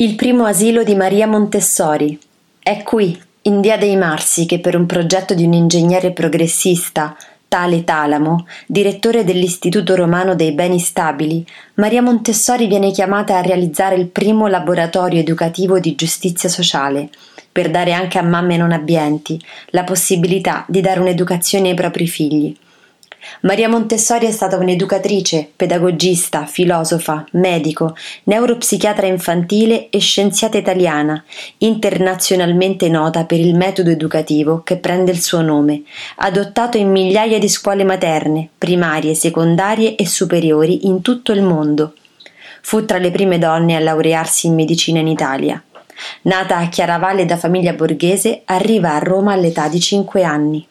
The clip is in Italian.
Il primo asilo di Maria Montessori. È qui, in Via dei Marsi, che per un progetto di un ingegnere progressista, tale Talamo, direttore dell'Istituto Romano dei Beni Stabili, Maria Montessori viene chiamata a realizzare il primo laboratorio educativo di giustizia sociale, per dare anche a mamme non abbienti la possibilità di dare un'educazione ai propri figli. Maria Montessori è stata un'educatrice, pedagogista, filosofa, medico, neuropsichiatra infantile e scienziata italiana, internazionalmente nota per il metodo educativo che prende il suo nome, adottato in migliaia di scuole materne, primarie, secondarie e superiori in tutto il mondo. Fu tra le prime donne a laurearsi in medicina in Italia. Nata a Chiaravalle da famiglia borghese, arriva a Roma all'età di cinque anni.